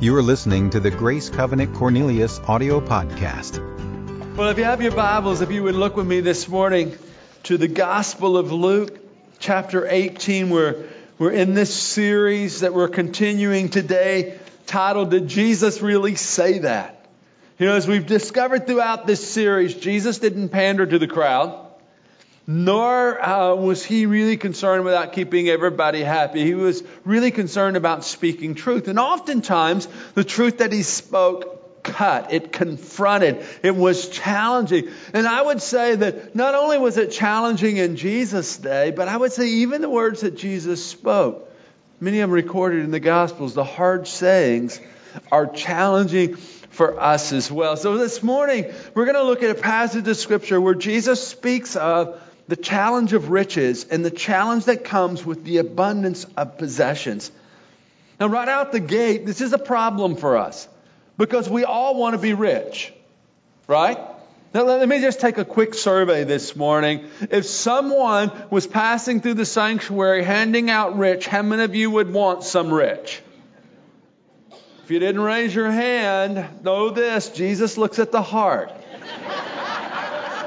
You are listening to the Grace Covenant Cornelius audio podcast. Well, if you have your Bibles, if you would look with me this morning to the Gospel of Luke, chapter 18, where we're in this series that we're continuing today titled, Did Jesus Really Say That? You know, as we've discovered throughout this series, Jesus didn't pander to the crowd nor uh, was he really concerned about keeping everybody happy. He was really concerned about speaking truth. And oftentimes, the truth that he spoke cut, it confronted, it was challenging. And I would say that not only was it challenging in Jesus' day, but I would say even the words that Jesus spoke, many of them recorded in the Gospels, the hard sayings, are challenging for us as well. So this morning, we're going to look at a passage of Scripture where Jesus speaks of the challenge of riches and the challenge that comes with the abundance of possessions. Now, right out the gate, this is a problem for us because we all want to be rich, right? Now, let me just take a quick survey this morning. If someone was passing through the sanctuary handing out rich, how many of you would want some rich? If you didn't raise your hand, know this Jesus looks at the heart.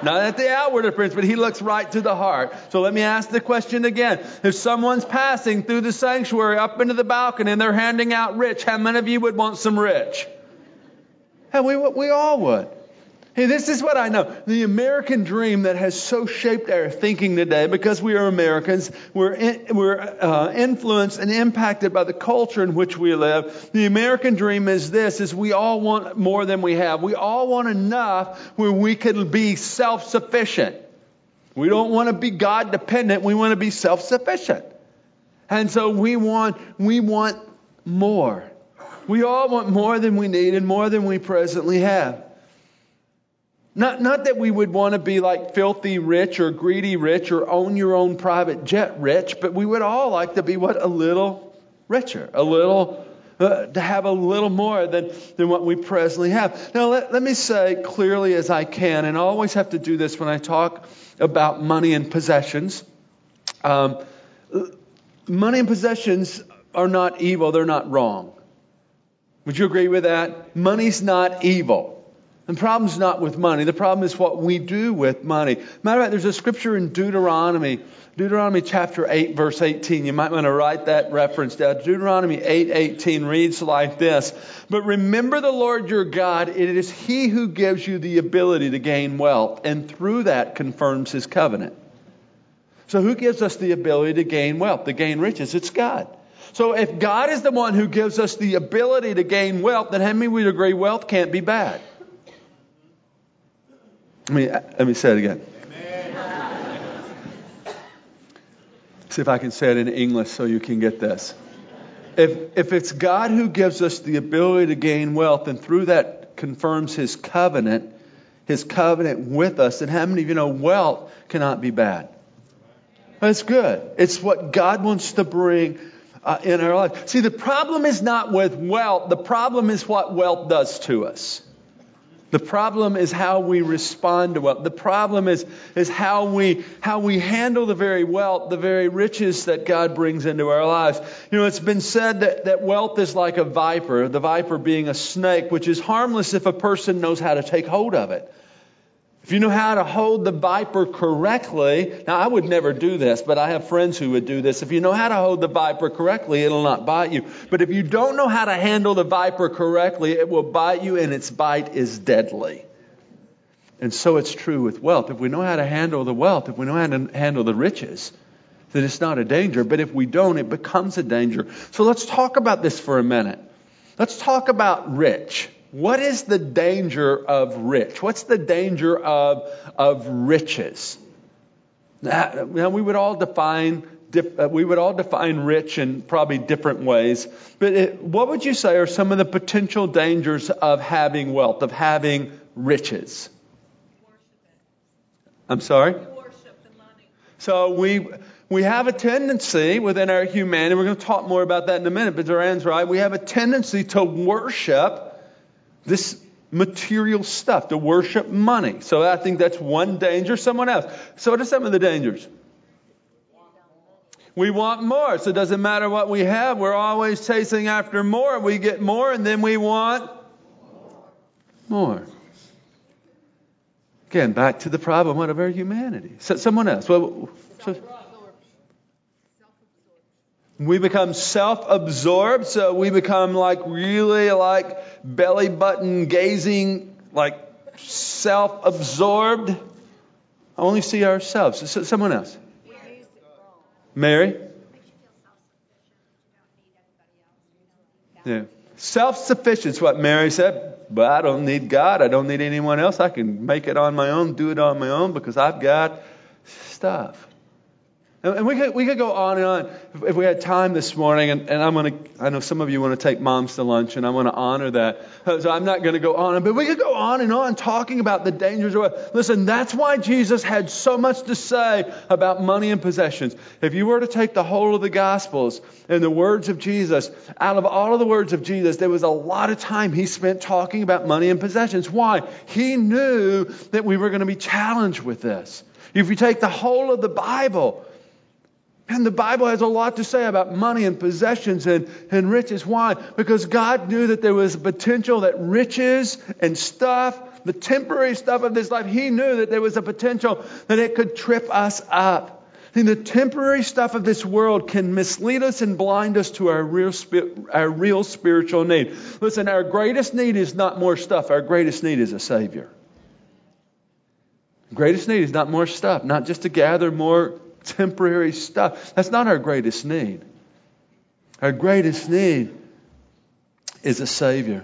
Not at the outward appearance, but he looks right to the heart. So let me ask the question again. If someone's passing through the sanctuary up into the balcony and they're handing out rich, how many of you would want some rich? And we, we all would. Hey, this is what I know. The American dream that has so shaped our thinking today, because we are Americans, we're, in, we're uh, influenced and impacted by the culture in which we live. The American dream is this, is we all want more than we have. We all want enough where we can be self-sufficient. We don't want to be God dependent. We want to be self-sufficient. And so we want, we want more. We all want more than we need and more than we presently have. Not, not that we would want to be like filthy rich or greedy rich or own your own private jet rich, but we would all like to be what? A little richer, a little, uh, to have a little more than, than what we presently have. Now, let, let me say clearly as I can, and I always have to do this when I talk about money and possessions. Um, money and possessions are not evil, they're not wrong. Would you agree with that? Money's not evil. The problem's not with money. The problem is what we do with money. Matter of fact, there's a scripture in Deuteronomy, Deuteronomy chapter 8, verse 18. You might want to write that reference down. Deuteronomy 8, 18 reads like this. But remember the Lord your God. It is He who gives you the ability to gain wealth, and through that confirms His covenant. So who gives us the ability to gain wealth, to gain riches? It's God. So if God is the one who gives us the ability to gain wealth, then how many would agree wealth can't be bad? Let me, let me say it again. See if I can say it in English so you can get this. If, if it's God who gives us the ability to gain wealth and through that confirms his covenant, his covenant with us, then how many of you know wealth cannot be bad? That's good. It's what God wants to bring uh, in our life. See, the problem is not with wealth, the problem is what wealth does to us. The problem is how we respond to wealth. The problem is, is how, we, how we handle the very wealth, the very riches that God brings into our lives. You know, it's been said that, that wealth is like a viper, the viper being a snake, which is harmless if a person knows how to take hold of it. If you know how to hold the viper correctly, now I would never do this, but I have friends who would do this. If you know how to hold the viper correctly, it'll not bite you. But if you don't know how to handle the viper correctly, it will bite you and its bite is deadly. And so it's true with wealth. If we know how to handle the wealth, if we know how to handle the riches, then it's not a danger. But if we don't, it becomes a danger. So let's talk about this for a minute. Let's talk about rich. What is the danger of rich? What's the danger of, of riches? Now, we would all define uh, we would all define rich in probably different ways. But it, what would you say are some of the potential dangers of having wealth, of having riches? I'm sorry? So we we have a tendency within our humanity, we're going to talk more about that in a minute, but Duran's right. We have a tendency to worship this material stuff, to worship money. So I think that's one danger. Someone else. So what are some of the dangers? We want more. So it doesn't matter what we have. We're always chasing after more. We get more and then we want more. Again, back to the problem of our humanity. So, someone else. Well, so, we become self absorbed, so we become like really like belly button gazing, like self absorbed. Only see ourselves. So, someone else. Mary? Yeah. Self sufficient is what Mary said. But I don't need God. I don't need anyone else. I can make it on my own, do it on my own because I've got stuff. And we could, we could go on and on if we had time this morning. And, and I'm going to, I know some of you want to take moms to lunch, and I want to honor that. Uh, so I'm not going to go on. But we could go on and on talking about the dangers of. Listen, that's why Jesus had so much to say about money and possessions. If you were to take the whole of the Gospels and the words of Jesus, out of all of the words of Jesus, there was a lot of time he spent talking about money and possessions. Why? He knew that we were going to be challenged with this. If you take the whole of the Bible, and the Bible has a lot to say about money and possessions and, and riches. Why? Because God knew that there was a potential that riches and stuff, the temporary stuff of this life, He knew that there was a potential that it could trip us up. And the temporary stuff of this world can mislead us and blind us to our real, our real spiritual need. Listen, our greatest need is not more stuff. Our greatest need is a Savior. greatest need is not more stuff, not just to gather more temporary stuff. That's not our greatest need. Our greatest need is a Savior.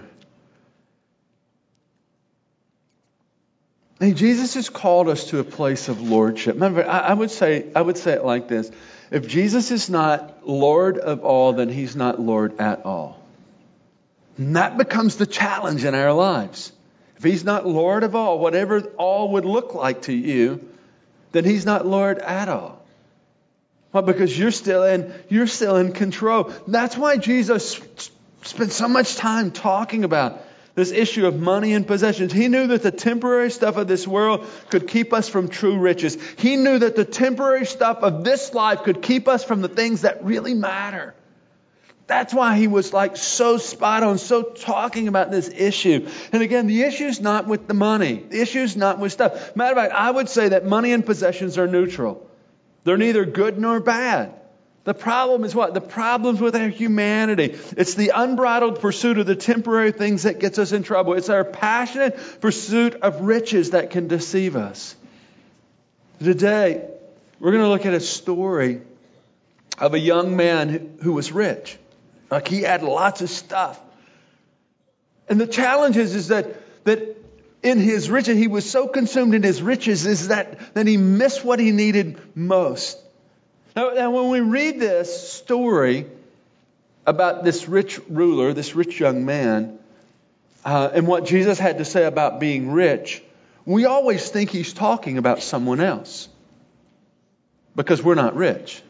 Hey, Jesus has called us to a place of lordship. Remember, I, I, would say I would say it like this: If Jesus is not Lord of all, then He's not Lord at all. And that becomes the challenge in our lives. If He's not Lord of all, whatever all would look like to you, then He's not Lord at all. Well, because you're still in, you're still in control. That's why Jesus spent so much time talking about this issue of money and possessions. He knew that the temporary stuff of this world could keep us from true riches. He knew that the temporary stuff of this life could keep us from the things that really matter. That's why he was like so spot on, so talking about this issue. And again, the issue is not with the money. The issue is not with stuff. Matter of fact, I would say that money and possessions are neutral. They're neither good nor bad. The problem is what? The problem's with our humanity. It's the unbridled pursuit of the temporary things that gets us in trouble. It's our passionate pursuit of riches that can deceive us. Today, we're going to look at a story of a young man who was rich. Like he had lots of stuff. And the challenge is, is that, that in his riches, he was so consumed in his riches is that, that he missed what he needed most. Now, now, when we read this story about this rich ruler, this rich young man, uh, and what Jesus had to say about being rich, we always think he's talking about someone else because we're not rich.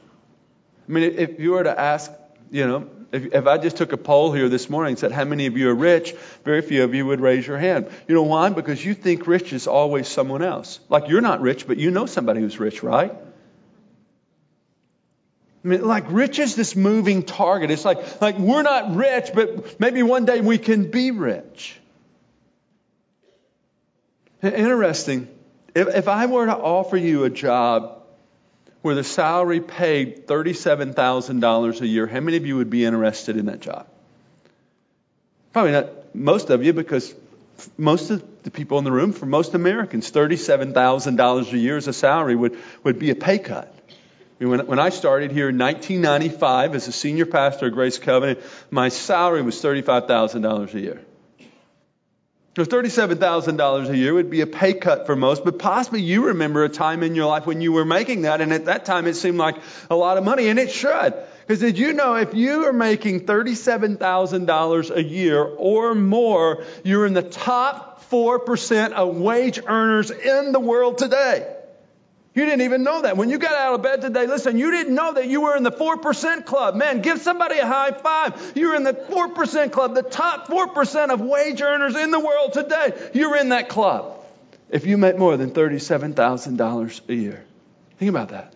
I mean, if you were to ask, you know, if, if I just took a poll here this morning and said, How many of you are rich? Very few of you would raise your hand. You know why? Because you think rich is always someone else. Like you're not rich, but you know somebody who's rich, right? I mean, like rich is this moving target. It's like, like we're not rich, but maybe one day we can be rich. Interesting. If, if I were to offer you a job where the salary paid $37,000 a year, how many of you would be interested in that job? Probably not most of you, because most of the people in the room, for most Americans, $37,000 a year as a salary would, would be a pay cut. When, when I started here in 1995 as a senior pastor at Grace Covenant, my salary was $35,000 a year. So $37,000 a year would be a pay cut for most, but possibly you remember a time in your life when you were making that, and at that time it seemed like a lot of money, and it should. Because did you know if you are making $37,000 a year or more, you're in the top 4% of wage earners in the world today? You didn't even know that. When you got out of bed today, listen, you didn't know that you were in the 4% club. Man, give somebody a high five. You're in the 4% club, the top 4% of wage earners in the world today. You're in that club if you make more than $37,000 a year. Think about that.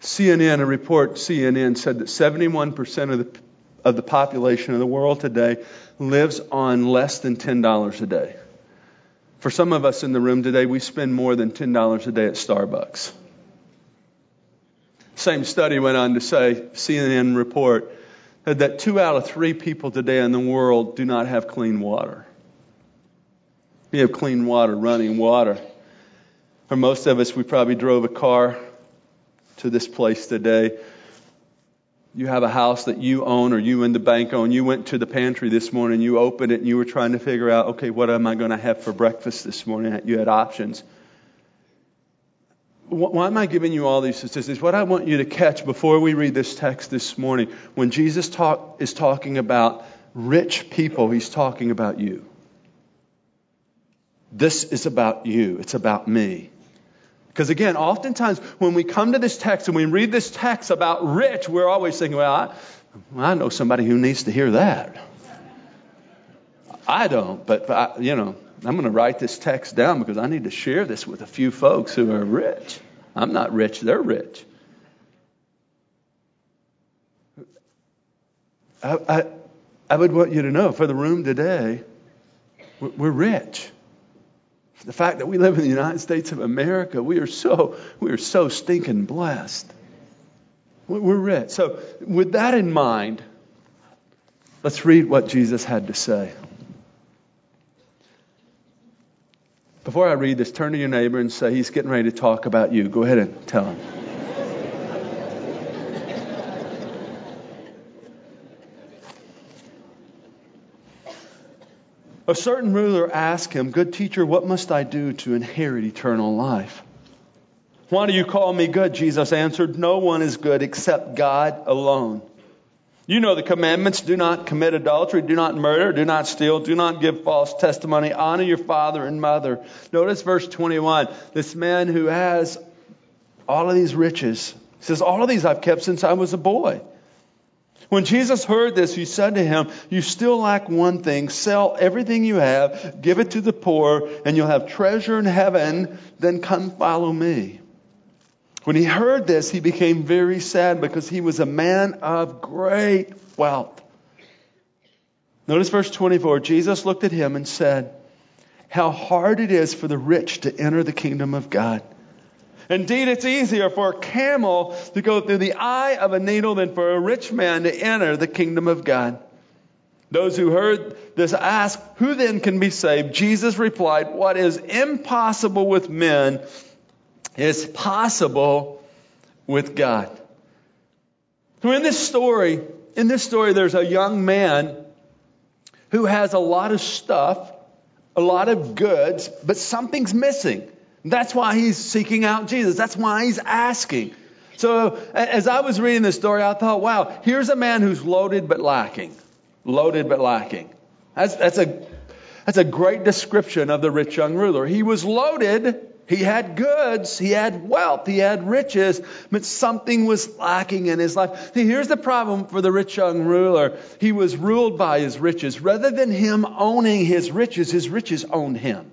CNN, a report CNN said that 71% of the, of the population of the world today lives on less than $10 a day. For some of us in the room today, we spend more than $10 a day at Starbucks. Same study went on to say, CNN report, that two out of three people today in the world do not have clean water. We have clean water, running water. For most of us, we probably drove a car to this place today. You have a house that you own or you and the bank own. You went to the pantry this morning, you opened it, and you were trying to figure out, okay, what am I going to have for breakfast this morning? You had options. Why am I giving you all these statistics? What I want you to catch before we read this text this morning, when Jesus talk, is talking about rich people, he's talking about you. This is about you, it's about me. Because again, oftentimes when we come to this text and we read this text about rich, we're always thinking, well, I, I know somebody who needs to hear that. I don't, but, but I, you know, I'm going to write this text down because I need to share this with a few folks who are rich. I'm not rich, they're rich. I, I, I would want you to know for the room today, we're rich. The fact that we live in the United States of America, we are so, we are so stinking blessed. We're rich. So, with that in mind, let's read what Jesus had to say. Before I read this, turn to your neighbor and say, He's getting ready to talk about you. Go ahead and tell him. A certain ruler asked him, Good teacher, what must I do to inherit eternal life? Why do you call me good? Jesus answered, No one is good except God alone. You know the commandments do not commit adultery, do not murder, do not steal, do not give false testimony, honor your father and mother. Notice verse 21. This man who has all of these riches says, All of these I've kept since I was a boy. When Jesus heard this, he said to him, You still lack one thing. Sell everything you have, give it to the poor, and you'll have treasure in heaven. Then come follow me. When he heard this, he became very sad because he was a man of great wealth. Notice verse 24. Jesus looked at him and said, How hard it is for the rich to enter the kingdom of God. Indeed, it's easier for a camel to go through the eye of a needle than for a rich man to enter the kingdom of God. Those who heard this asked, Who then can be saved? Jesus replied, What is impossible with men is possible with God. So in this story, in this story, there's a young man who has a lot of stuff, a lot of goods, but something's missing. That's why he's seeking out Jesus. That's why he's asking. So as I was reading this story, I thought, wow, here's a man who's loaded but lacking. Loaded but lacking. That's, that's, a, that's a great description of the rich young ruler. He was loaded, he had goods, he had wealth, he had riches, but something was lacking in his life. See, here's the problem for the rich young ruler. He was ruled by his riches. Rather than him owning his riches, his riches owned him.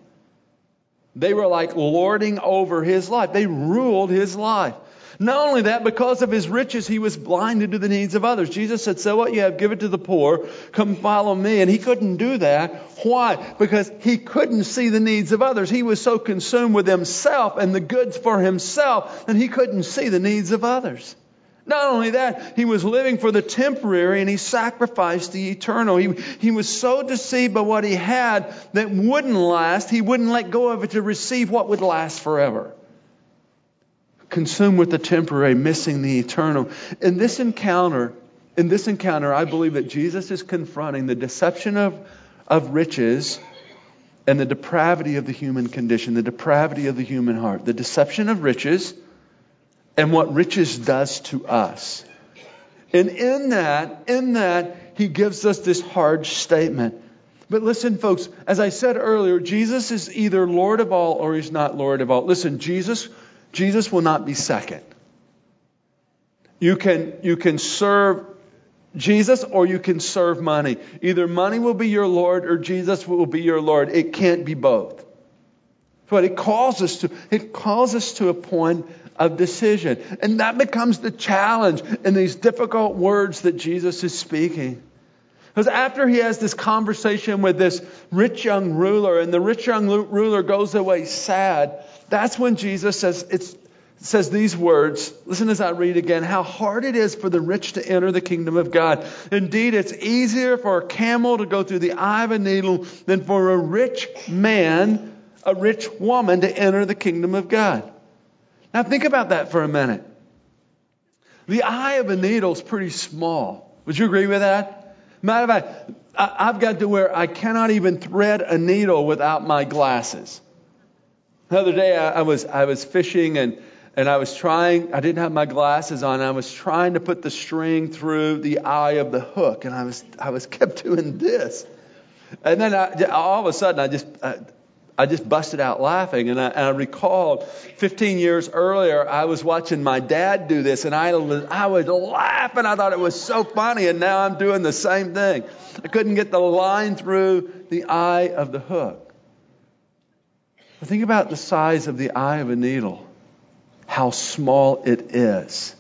They were like lording over his life. They ruled his life. Not only that, because of his riches, he was blinded to the needs of others. Jesus said, Sell what you have, give it to the poor, come follow me. And he couldn't do that. Why? Because he couldn't see the needs of others. He was so consumed with himself and the goods for himself that he couldn't see the needs of others. Not only that, he was living for the temporary and he sacrificed the eternal. He, he was so deceived by what he had that wouldn't last, he wouldn't let go of it to receive what would last forever consumed with the temporary, missing the eternal. In this encounter, in this encounter, I believe that Jesus is confronting the deception of, of riches and the depravity of the human condition, the depravity of the human heart, the deception of riches and what riches does to us. And in that, in that, he gives us this hard statement. But listen, folks, as I said earlier, Jesus is either Lord of all or he's not Lord of all. Listen, Jesus Jesus will not be second. You can, you can serve Jesus or you can serve money. Either money will be your Lord or Jesus will be your Lord. It can't be both. But it calls us to, it calls us to a point of decision. And that becomes the challenge in these difficult words that Jesus is speaking. Because after he has this conversation with this rich young ruler, and the rich young ruler goes away sad, that's when Jesus says, it's, says these words. Listen as I read again. How hard it is for the rich to enter the kingdom of God. Indeed, it's easier for a camel to go through the eye of a needle than for a rich man, a rich woman to enter the kingdom of God. Now think about that for a minute. The eye of a needle is pretty small. Would you agree with that? Matter of fact, I've got to where I cannot even thread a needle without my glasses. The other day I was I was fishing and and I was trying I didn't have my glasses on. I was trying to put the string through the eye of the hook and I was I was kept doing this. And then I, all of a sudden I just just busted out laughing. And I, and I recalled 15 years earlier, I was watching my dad do this, and I, I would laugh, and I thought it was so funny. And now I'm doing the same thing. I couldn't get the line through the eye of the hook. But think about the size of the eye of a needle, how small it is.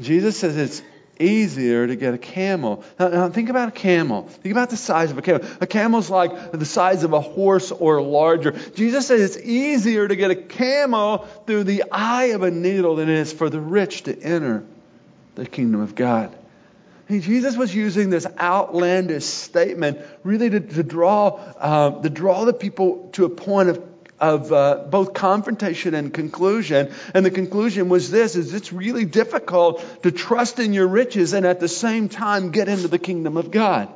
Jesus says it's easier to get a camel. Now, now, think about a camel. Think about the size of a camel. A camel's like the size of a horse or larger. Jesus says it's easier to get a camel through the eye of a needle than it is for the rich to enter the kingdom of God. And Jesus was using this outlandish statement really to, to draw uh, to draw the people to a point of of uh, both confrontation and conclusion. And the conclusion was this, is it's really difficult to trust in your riches and at the same time get into the kingdom of God.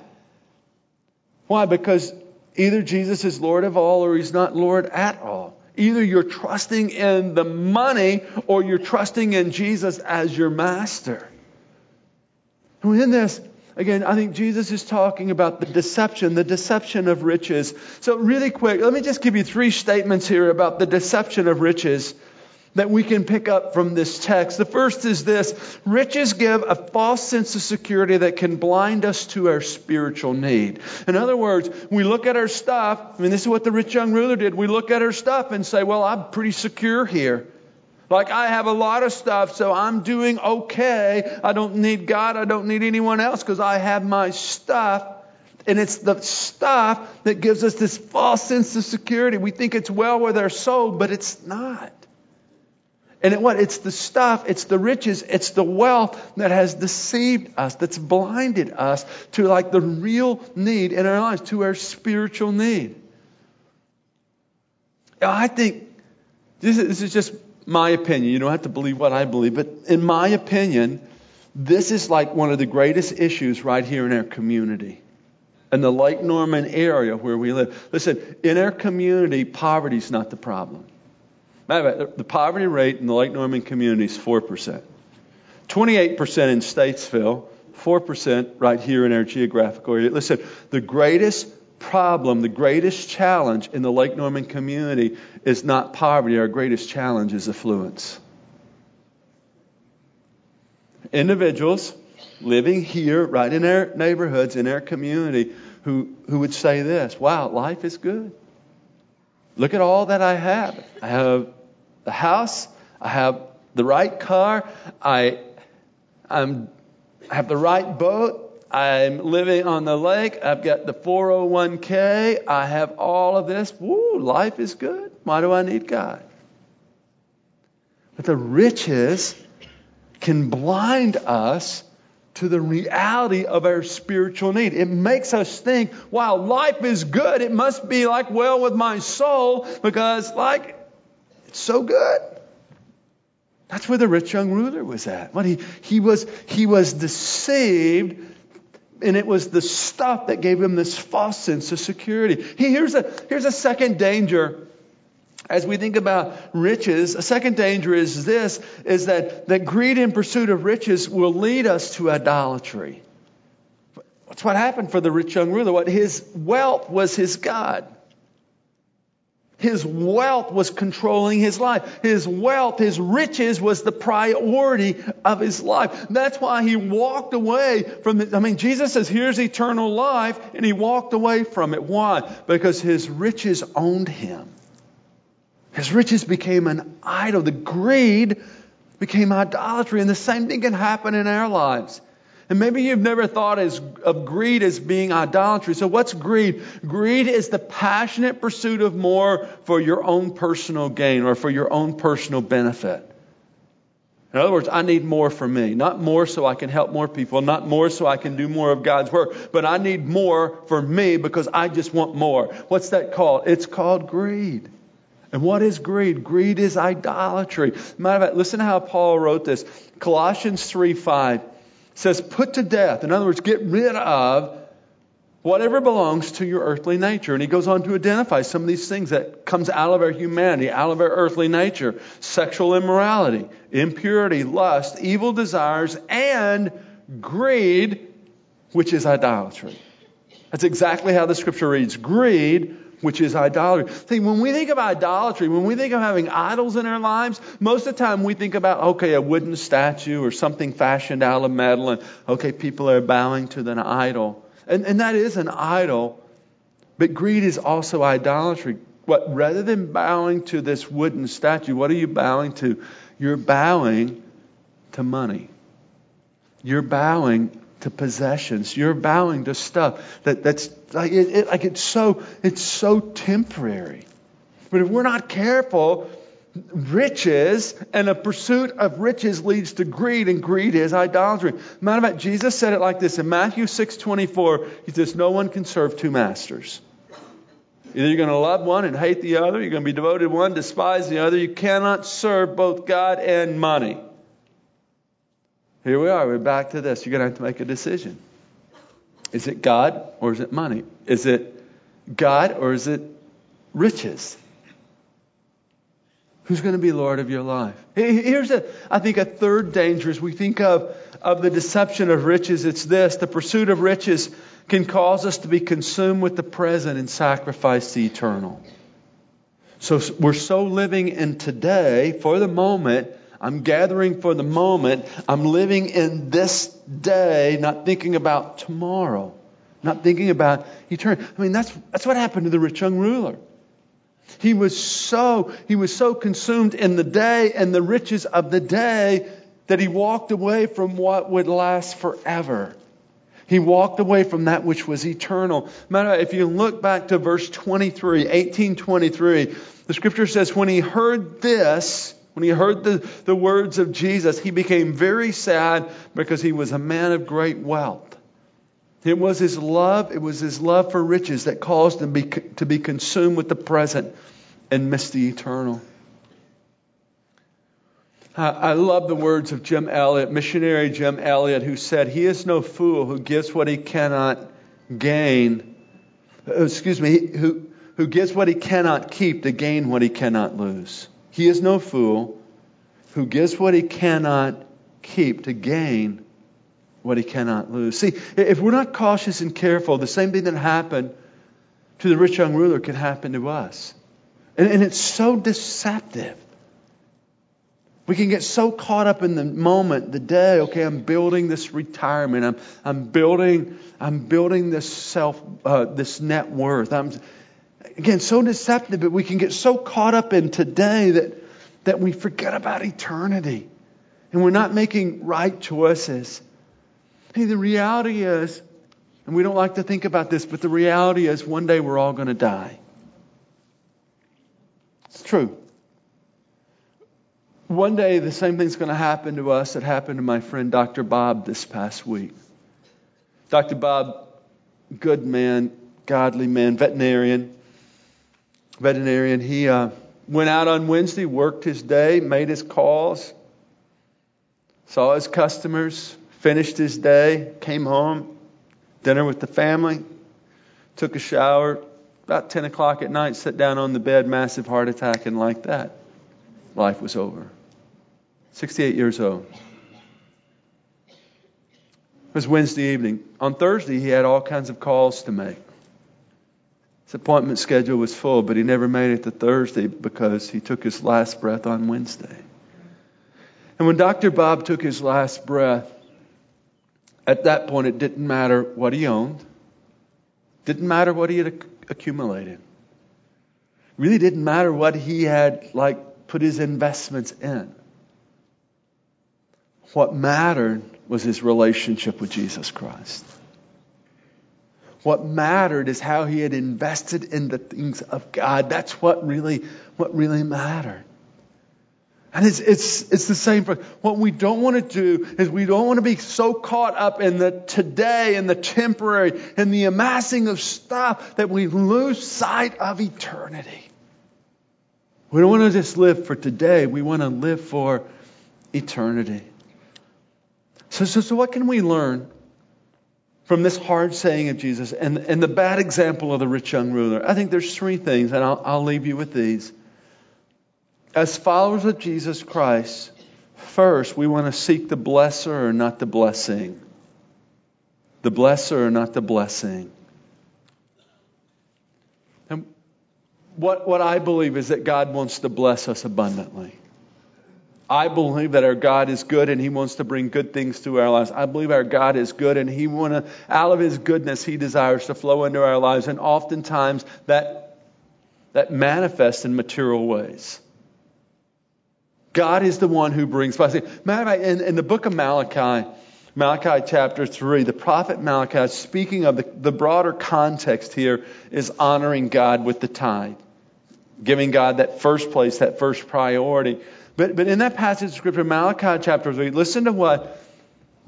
Why? Because either Jesus is Lord of all or he's not Lord at all. Either you're trusting in the money or you're trusting in Jesus as your master. In this, Again, I think Jesus is talking about the deception, the deception of riches. So, really quick, let me just give you three statements here about the deception of riches that we can pick up from this text. The first is this riches give a false sense of security that can blind us to our spiritual need. In other words, we look at our stuff, I mean, this is what the rich young ruler did. We look at our stuff and say, well, I'm pretty secure here. Like, I have a lot of stuff, so I'm doing okay. I don't need God. I don't need anyone else because I have my stuff. And it's the stuff that gives us this false sense of security. We think it's well with our soul, but it's not. And it, what? It's the stuff, it's the riches, it's the wealth that has deceived us, that's blinded us to like the real need in our lives, to our spiritual need. I think this is, this is just my opinion. You don't have to believe what I believe, but in my opinion, this is like one of the greatest issues right here in our community. In the Lake Norman area where we live. Listen, in our community, poverty is not the problem. Matter of fact, The poverty rate in the Lake Norman community is 4%. 28% in Statesville, 4% right here in our geographical area. Listen, the greatest problem, the greatest challenge in the Lake Norman community is not poverty. Our greatest challenge is affluence. Individuals living here, right in our neighborhoods, in our community, who, who would say this Wow, life is good. Look at all that I have. I have the house, I have the right car, I, I'm, I have the right boat, I'm living on the lake. I've got the 401k. I have all of this. Woo, life is good. Why do I need God? But the riches can blind us to the reality of our spiritual need. It makes us think, wow, life is good. It must be like well with my soul because, like, it's so good. That's where the rich young ruler was at. What he, he was he was deceived and it was the stuff that gave him this false sense of security. He, Here's a, here's a second danger as we think about riches. A second danger is this, is that, that greed in pursuit of riches will lead us to idolatry. That's what happened for the rich young ruler. What his wealth was his God. His wealth was controlling his life. His wealth, his riches was the priority of his life. That's why he walked away from it. I mean, Jesus says, here's eternal life, and he walked away from it. Why? Because his riches owned him. His riches became an idol. The greed became idolatry. And the same thing can happen in our lives. And maybe you've never thought as, of greed as being idolatry. So what's greed? Greed is the passionate pursuit of more for your own personal gain or for your own personal benefit. In other words, I need more for me. Not more so I can help more people, not more so I can do more of God's work, but I need more for me because I just want more. What's that called? It's called greed. And what is greed? Greed is idolatry. Matter of fact, listen to how Paul wrote this. Colossians 3 5 says, Put to death. In other words, get rid of whatever belongs to your earthly nature. And he goes on to identify some of these things that comes out of our humanity, out of our earthly nature. Sexual immorality, impurity, lust, evil desires, and greed, which is idolatry. That's exactly how the scripture reads. Greed, which is idolatry. See, when we think of idolatry, when we think of having idols in our lives, most of the time we think about, okay, a wooden statue or something fashioned out of metal, and okay, people are bowing to an idol. And, and that is an idol, but greed is also idolatry. What, rather than bowing to this wooden statue, what are you bowing to? You're bowing to money. You're bowing to possessions. You're bowing to stuff that, that's like, it, it, like it's so it's so temporary. But if we're not careful, riches and a pursuit of riches leads to greed, and greed is idolatry. Matter of fact, Jesus said it like this in Matthew 6:24. He says, "No one can serve two masters." Either you're going to love one and hate the other, you're going to be devoted to one, despise the other. You cannot serve both God and money. Here we are. We're back to this. You're going to have to make a decision. Is it God or is it money? Is it God or is it riches? Who's going to be Lord of your life? Here's, a, I think, a third danger as we think of, of the deception of riches. It's this the pursuit of riches can cause us to be consumed with the present and sacrifice the eternal. So we're so living in today for the moment. I'm gathering for the moment. I'm living in this day, not thinking about tomorrow, not thinking about eternity. I mean, that's, that's what happened to the rich young ruler. He was so, he was so consumed in the day and the riches of the day that he walked away from what would last forever. He walked away from that which was eternal. Matter of fact, if you look back to verse 23, 1823, the scripture says, when he heard this, when he heard the, the words of Jesus, he became very sad because he was a man of great wealth. It was his love, it was his love for riches that caused him be, to be consumed with the present and miss the eternal. I love the words of Jim Elliot, missionary Jim Elliot, who said, He is no fool who gives what he cannot gain, uh, excuse me, who, who gives what he cannot keep to gain what he cannot lose. He is no fool who gives what he cannot keep to gain what he cannot lose. See, if we're not cautious and careful, the same thing that happened to the rich young ruler can happen to us. And, and it's so deceptive. We can get so caught up in the moment, the day, okay, I'm building this retirement. I'm, I'm building, I'm building this self, uh, this net worth. I'm, again, so deceptive, but we can get so caught up in today that, that we forget about eternity. And we're not making right choices. Hey, the reality is, and we don't like to think about this, but the reality is one day we're all going to die. It's true. One day the same thing's going to happen to us that happened to my friend Dr. Bob this past week. Dr. Bob, good man, godly man, veterinarian. Veterinarian, he uh, went out on Wednesday, worked his day, made his calls, saw his customers, finished his day, came home, dinner with the family, took a shower. About 10 o'clock at night, sat down on the bed, massive heart attack, and like that, life was over. 68 years old. It was Wednesday evening. On Thursday, he had all kinds of calls to make. His appointment schedule was full, but he never made it to Thursday because he took his last breath on Wednesday. And when Dr. Bob took his last breath, at that point, it didn't matter what he owned, didn't matter what he had accumulated. Really didn't matter what he had like put his investments in. What mattered was his relationship with Jesus Christ. What mattered is how he had invested in the things of God. That's what really, what really mattered. And it's, it's, it's the same for what we don't want to do is we don't want to be so caught up in the today and the temporary and the amassing of stuff that we lose sight of eternity. We don't want to just live for today. We want to live for eternity. So, so, so what can we learn from this hard saying of Jesus and, and the bad example of the rich young ruler? I think there's three things, and I'll, I'll leave you with these. As followers of Jesus Christ, first, we want to seek the blesser not the blessing. The blesser not the blessing. And what, what I believe is that God wants to bless us abundantly. I believe that our God is good and He wants to bring good things to our lives. I believe our God is good and He want to, out of His goodness, He desires to flow into our lives. And oftentimes that, that manifests in material ways. God is the one who brings blessing. Matter of fact, in, in the book of Malachi, Malachi chapter 3, the prophet Malachi, speaking of the, the broader context here, is honoring God with the tithe, giving God that first place, that first priority. But, but in that passage of scripture, Malachi chapter 3, listen to what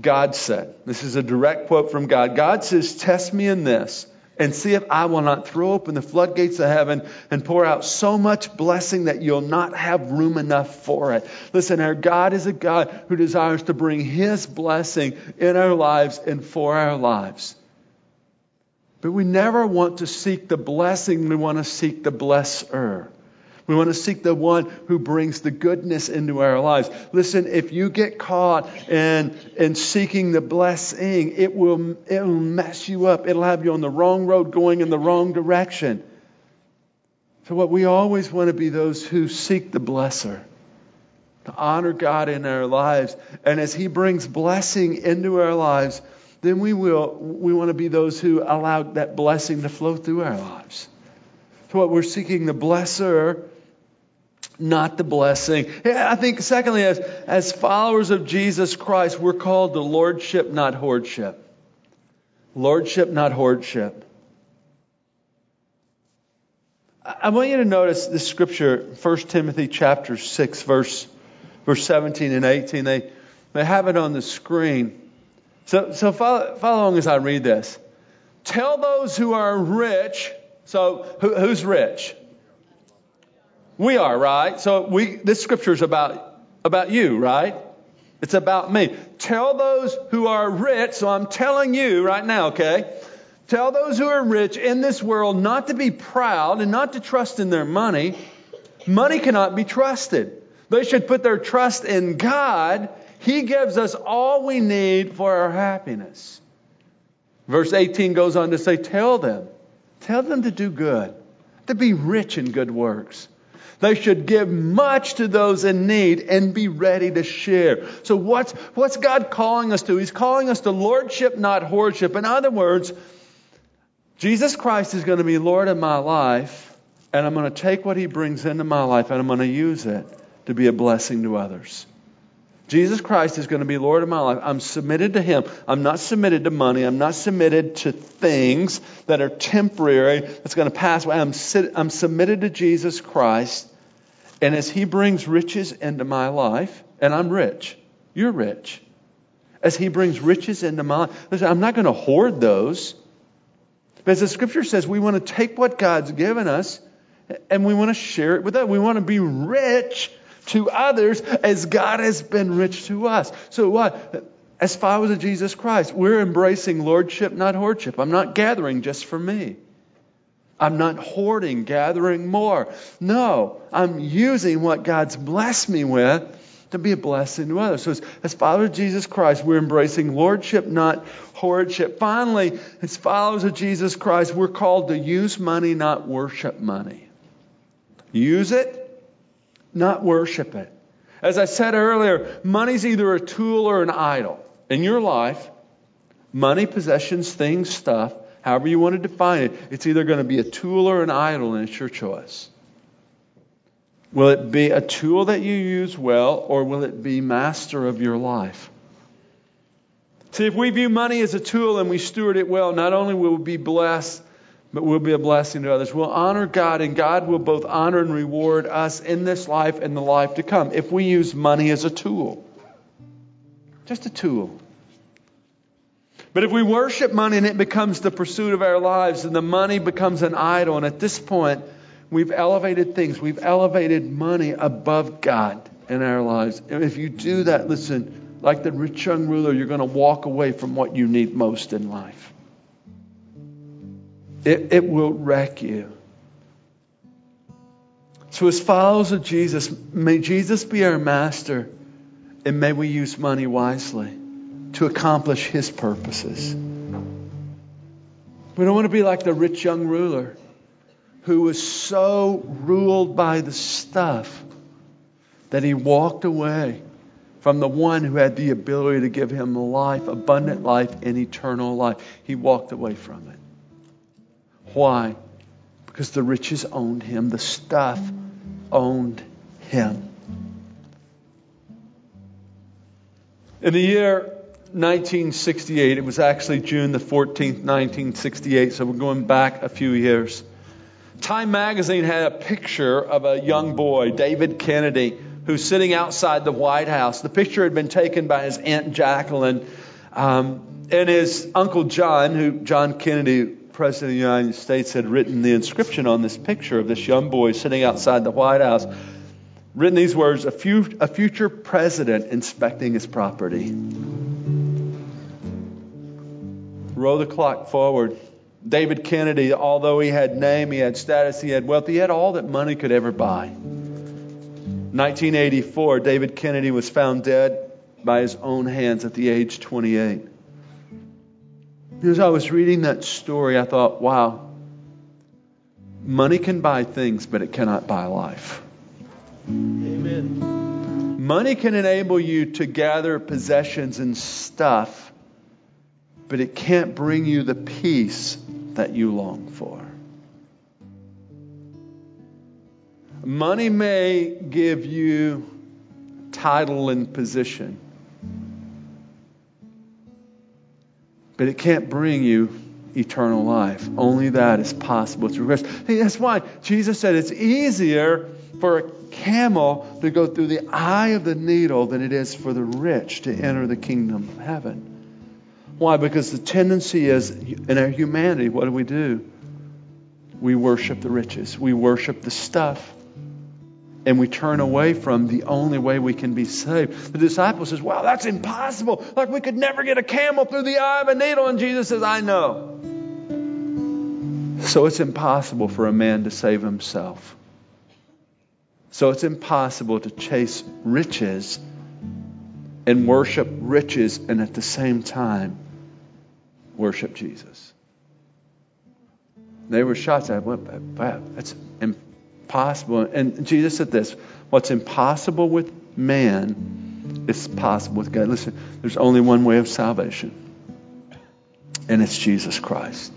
God said. This is a direct quote from God. God says, Test me in this and see if I will not throw open the floodgates of heaven and pour out so much blessing that you'll not have room enough for it. Listen, our God is a God who desires to bring His blessing in our lives and for our lives. But we never want to seek the blessing, we want to seek the blesser. We want to seek the one who brings the goodness into our lives. Listen, if you get caught in, in seeking the blessing, it will, it will mess you up. It'll have you on the wrong road going in the wrong direction. So, what we always want to be those who seek the blesser, to honor God in our lives. And as He brings blessing into our lives, then we will we want to be those who allow that blessing to flow through our lives. So what we're seeking the blesser not the blessing. I think, secondly, as, as followers of Jesus Christ, we're called to lordship, not hoardship. Lordship, not hoardship. I want you to notice this scripture, 1 Timothy chapter 6, verse, verse 17 and 18. They, they have it on the screen. So, so follow, follow along as I read this. Tell those who are rich, so who, who's rich? We are, right? So we, this scripture is about, about you, right? It's about me. Tell those who are rich, so I'm telling you right now, okay? Tell those who are rich in this world not to be proud and not to trust in their money. Money cannot be trusted. They should put their trust in God. He gives us all we need for our happiness. Verse 18 goes on to say, Tell them, tell them to do good, to be rich in good works they should give much to those in need and be ready to share. So what's, what's God calling us to? He's calling us to lordship, not hoardship. In other words, Jesus Christ is going to be Lord of my life, and I'm going to take what he brings into my life and I'm going to use it to be a blessing to others. Jesus Christ is going to be Lord of my life. I'm submitted to Him. I'm not submitted to money. I'm not submitted to things that are temporary, that's going to pass away. I'm, I'm submitted to Jesus Christ. And as He brings riches into my life, and I'm rich, you're rich. As He brings riches into my life, listen, I'm not going to hoard those. But as the scripture says, we want to take what God's given us and we want to share it with others. We want to be rich to others as God has been rich to us. So what? As followers of Jesus Christ, we're embracing lordship, not hoardship. I'm not gathering just for me. I'm not hoarding, gathering more. No, I'm using what God's blessed me with to be a blessing to others. So as, followers of Jesus Christ, we're embracing lordship, not hoardship. Finally, as followers of Jesus Christ, we're called to use money, not worship money. Use it, not worship it. As I said earlier, money's either a tool or an idol. In your life, money, possessions, things, stuff, however you want to define it, it's either going to be a tool or an idol, and it's your choice. Will it be a tool that you use well, or will it be master of your life? See, if we view money as a tool and we steward it well, not only will we be blessed, but we'll be a blessing to others. We'll honor God, and God will both honor and reward us in this life and the life to come if we use money as a tool. Just a tool. But if we worship money and it becomes the pursuit of our lives, and the money becomes an idol, and at this point, we've elevated things, we've elevated money above God in our lives. And if you do that, listen, like the rich young ruler, you're going to walk away from what you need most in life. It, it will wreck you. So, as followers of Jesus, may Jesus be our master, and may we use money wisely to accomplish his purposes. We don't want to be like the rich young ruler who was so ruled by the stuff that he walked away from the one who had the ability to give him life, abundant life, and eternal life. He walked away from it. Why? Because the riches owned him, the stuff owned him. In the year 1968, it was actually June the 14th, 1968, so we're going back a few years. Time magazine had a picture of a young boy, David Kennedy, who's sitting outside the White House. The picture had been taken by his Aunt Jacqueline um, and his Uncle John, who John Kennedy, President of the United States, had written the inscription on this picture of this young boy sitting outside the White House. Written these words a, few, a future president inspecting his property. Roll the clock forward. David Kennedy, although he had name, he had status, he had wealth, he had all that money could ever buy. 1984, David Kennedy was found dead by his own hands at the age 28. As I was reading that story, I thought, wow, money can buy things, but it cannot buy life. Amen. Money can enable you to gather possessions and stuff, but it can't bring you the peace that you long for. Money may give you title and position, but it can't bring you eternal life. Only that is possible through Christ. Hey, that's why Jesus said it's easier for a camel to go through the eye of the needle than it is for the rich to enter the kingdom of heaven. Why? Because the tendency is in our humanity, what do we do? We worship the riches, we worship the stuff. And we turn away from the only way we can be saved. The disciple says, Wow, that's impossible. Like we could never get a camel through the eye of a needle. And Jesus says, I know. So it's impossible for a man to save himself. So it's impossible to chase riches and worship riches and at the same time worship Jesus. They were shocked. I went, wow, that's impossible. And Jesus said this what's impossible with man is possible with God. Listen, there's only one way of salvation, and it's Jesus Christ.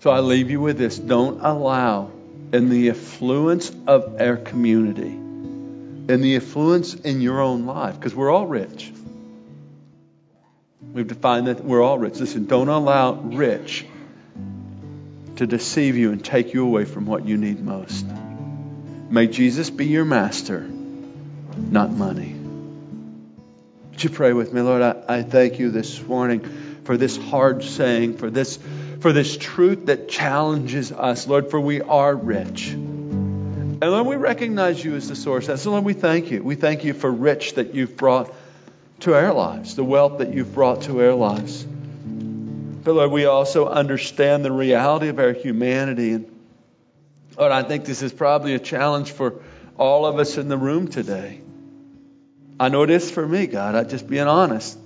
So I leave you with this. Don't allow in the affluence of our community, in the affluence in your own life, because we're all rich. We've defined that we're all rich. Listen, don't allow rich to deceive you and take you away from what you need most. May Jesus be your master, not money. Would you pray with me, Lord? I, I thank you this morning for this hard saying, for this for this truth that challenges us, Lord, for we are rich. And Lord, we recognize you as the source. And so, Lord, we thank you. We thank you for rich that you've brought to our lives, the wealth that you've brought to our lives. But Lord, we also understand the reality of our humanity. And Lord, I think this is probably a challenge for all of us in the room today. I know it is for me, God. I'm just being honest.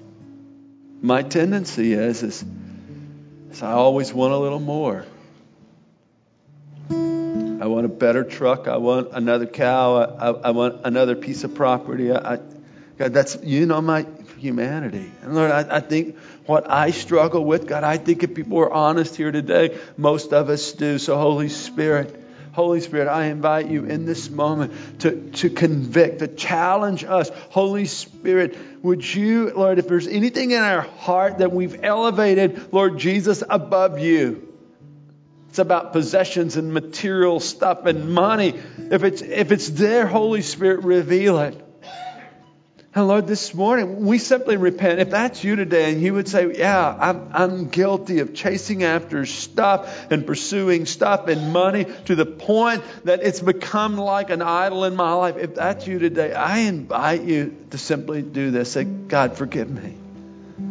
My tendency is, is so I always want a little more. I want a better truck. I want another cow. I, I want another piece of property. I, I, God, that's, you know, my humanity. And Lord, I, I think what I struggle with, God, I think if people are honest here today, most of us do. So, Holy Spirit, Holy Spirit, I invite you in this moment to, to convict, to challenge us. Holy Spirit, would you, Lord, if there's anything in our heart that we've elevated, Lord Jesus, above you, it's about possessions and material stuff and money. If it's, if it's there, Holy Spirit, reveal it. Lord, this morning, we simply repent. If that's you today and you would say, Yeah, I'm, I'm guilty of chasing after stuff and pursuing stuff and money to the point that it's become like an idol in my life. If that's you today, I invite you to simply do this. Say, God, forgive me.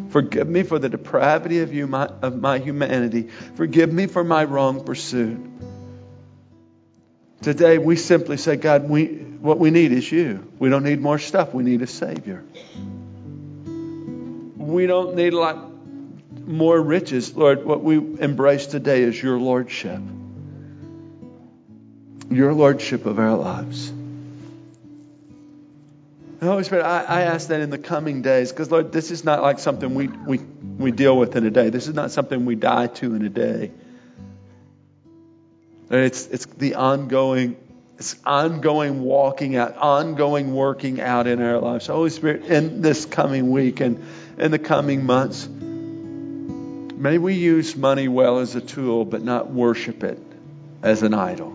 Forgive me for the depravity of, you, my, of my humanity. Forgive me for my wrong pursuit. Today, we simply say, God, we, what we need is you. We don't need more stuff. We need a Savior. We don't need a lot more riches. Lord, what we embrace today is your Lordship. Your Lordship of our lives. And Holy Spirit, I, I ask that in the coming days, because Lord, this is not like something we, we, we deal with in a day. This is not something we die to in a day. It's, it's the ongoing, it's ongoing walking out, ongoing working out in our lives. Holy Spirit, in this coming week and in the coming months, may we use money well as a tool, but not worship it as an idol.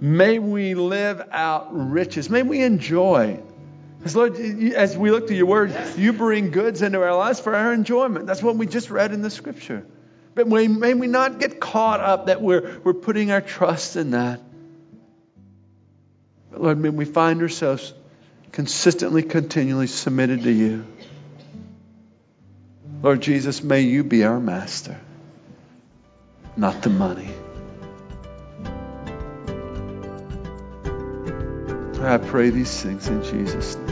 May we live out riches. May we enjoy. As Lord, as we look to your word, you bring goods into our lives for our enjoyment. That's what we just read in the scripture. But may, may we not get caught up that we're, we're putting our trust in that. But Lord, may we find ourselves consistently, continually submitted to you. Lord Jesus, may you be our master, not the money. I pray these things in Jesus' name.